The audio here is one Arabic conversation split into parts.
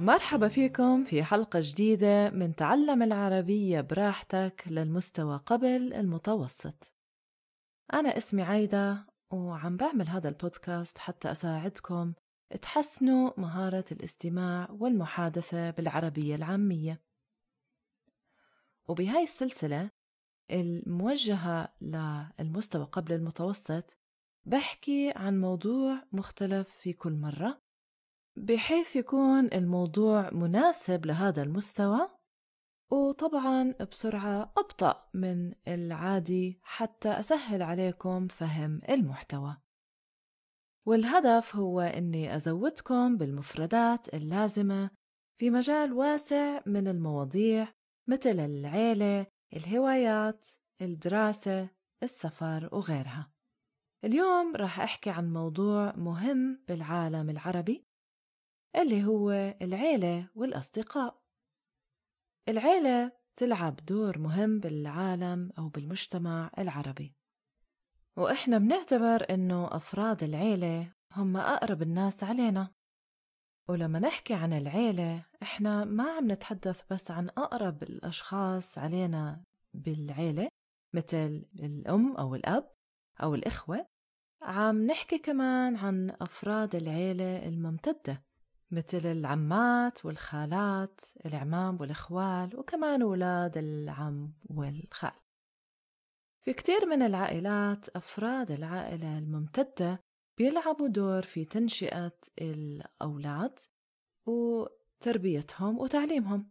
مرحبا فيكم في حلقة جديدة من تعلم العربية براحتك للمستوى قبل المتوسط. أنا اسمي عايدة وعم بعمل هذا البودكاست حتى أساعدكم تحسنوا مهارة الاستماع والمحادثة بالعربية العامية. وبهاي السلسلة الموجهة للمستوى قبل المتوسط بحكي عن موضوع مختلف في كل مرة. بحيث يكون الموضوع مناسب لهذا المستوى وطبعا بسرعة أبطأ من العادي حتى أسهل عليكم فهم المحتوى. والهدف هو أني أزودكم بالمفردات اللازمة في مجال واسع من المواضيع مثل العيلة، الهوايات، الدراسة، السفر وغيرها. اليوم راح أحكي عن موضوع مهم بالعالم العربي اللي هو العيلة والأصدقاء. العيلة تلعب دور مهم بالعالم أو بالمجتمع العربي. وإحنا بنعتبر إنه أفراد العيلة هم أقرب الناس علينا. ولما نحكي عن العيلة إحنا ما عم نتحدث بس عن أقرب الأشخاص علينا بالعيلة مثل الأم أو الأب أو الإخوة. عم نحكي كمان عن أفراد العيلة الممتدة. مثل العمات والخالات العمام والإخوال وكمان أولاد العم والخال. في كتير من العائلات أفراد العائلة الممتدة بيلعبوا دور في تنشئة الأولاد وتربيتهم وتعليمهم.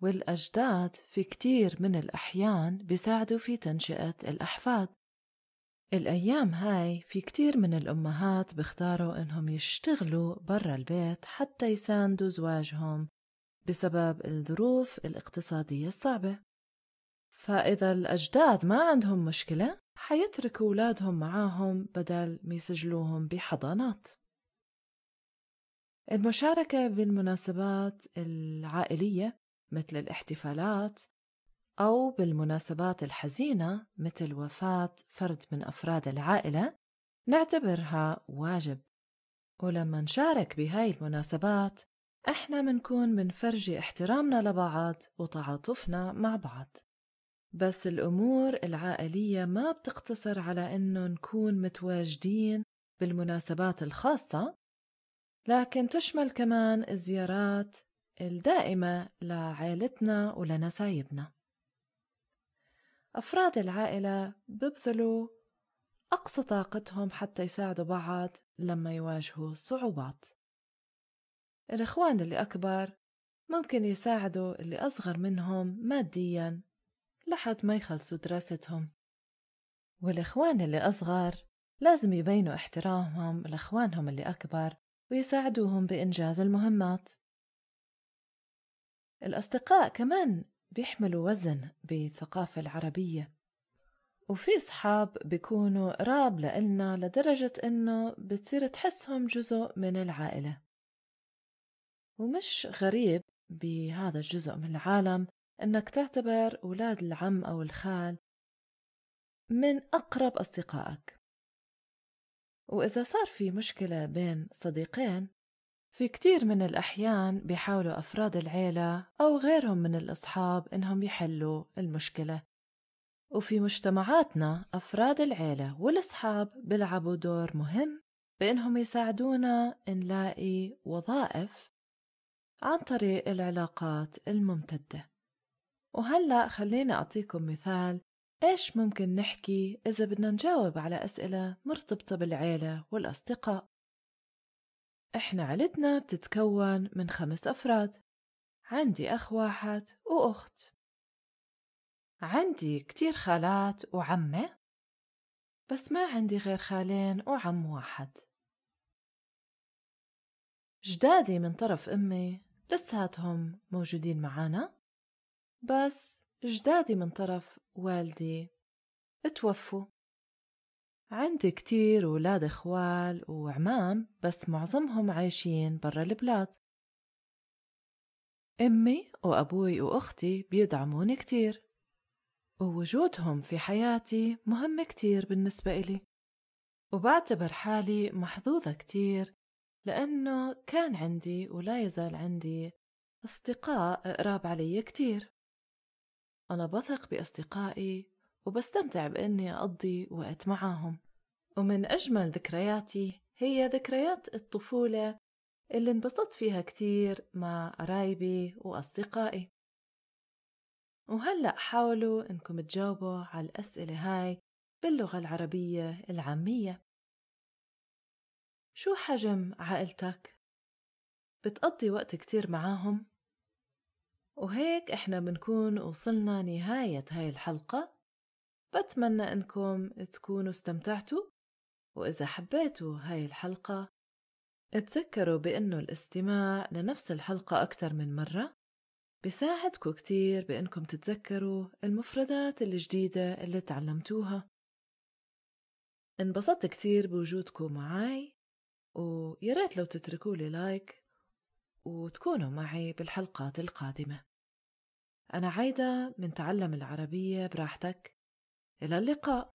والأجداد في كتير من الأحيان بيساعدوا في تنشئة الأحفاد. الأيام هاي في كتير من الأمهات بيختاروا إنهم يشتغلوا برا البيت حتى يساندوا زواجهم بسبب الظروف الاقتصادية الصعبة. فإذا الأجداد ما عندهم مشكلة حيتركوا أولادهم معاهم بدل ما يسجلوهم بحضانات. المشاركة بالمناسبات العائلية مثل الاحتفالات أو بالمناسبات الحزينة مثل وفاة فرد من أفراد العائلة نعتبرها واجب. ولما نشارك بهاي المناسبات إحنا منكون منفرجي احترامنا لبعض وتعاطفنا مع بعض. بس الأمور العائلية ما بتقتصر على إنه نكون متواجدين بالمناسبات الخاصة لكن تشمل كمان الزيارات الدائمة لعائلتنا ولنسايبنا. أفراد العائلة ببذلوا أقصى طاقتهم حتى يساعدوا بعض لما يواجهوا صعوبات. الإخوان اللي أكبر ممكن يساعدوا اللي أصغر منهم ماديا لحد ما يخلصوا دراستهم. والإخوان اللي أصغر لازم يبينوا احترامهم لإخوانهم اللي أكبر ويساعدوهم بإنجاز المهمات. الأصدقاء كمان بيحملوا وزن بالثقافة العربية. وفي أصحاب بيكونوا قراب لإلنا لدرجة إنه بتصير تحسهم جزء من العائلة. ومش غريب بهذا الجزء من العالم إنك تعتبر أولاد العم أو الخال من أقرب أصدقائك. وإذا صار في مشكلة بين صديقين في كتير من الأحيان بيحاولوا أفراد العيلة أو غيرهم من الأصحاب إنهم يحلوا المشكلة. وفي مجتمعاتنا أفراد العيلة والأصحاب بيلعبوا دور مهم بإنهم يساعدونا نلاقي وظائف عن طريق العلاقات الممتدة. وهلأ خليني أعطيكم مثال إيش ممكن نحكي إذا بدنا نجاوب على أسئلة مرتبطة بالعيلة والأصدقاء. إحنا عيلتنا بتتكون من خمس أفراد. عندي أخ واحد وأخت. عندي كتير خالات وعمة بس ما عندي غير خالين وعم واحد. جدادي من طرف أمي لساتهم موجودين معانا بس جدادي من طرف والدي اتوفوا عندي كتير ولاد إخوال وعمام بس معظمهم عايشين برا البلاد. أمي وأبوي وأختي بيدعموني كتير ووجودهم في حياتي مهم كتير بالنسبة إلي. وبعتبر حالي محظوظة كتير لأنه كان عندي ولا يزال عندي أصدقاء قراب علي كتير. أنا بثق بأصدقائي وبستمتع بإني أقضي وقت معاهم ومن أجمل ذكرياتي هي ذكريات الطفولة اللي انبسطت فيها كتير مع قرايبي وأصدقائي وهلأ حاولوا إنكم تجاوبوا على الأسئلة هاي باللغة العربية العامية شو حجم عائلتك؟ بتقضي وقت كتير معاهم؟ وهيك إحنا بنكون وصلنا نهاية هاي الحلقة بتمنى إنكم تكونوا استمتعتوا وإذا حبيتوا هاي الحلقة اتذكروا بأنه الاستماع لنفس الحلقة أكثر من مرة. بساعدكم كتير بأنكم تتذكروا المفردات الجديدة اللي تعلمتوها. انبسطت كتير بوجودكم معاي وياريت لو تتركوا لي لايك وتكونوا معي بالحلقات القادمة. أنا عايدة من تعلم العربية براحتك. إلى اللقاء.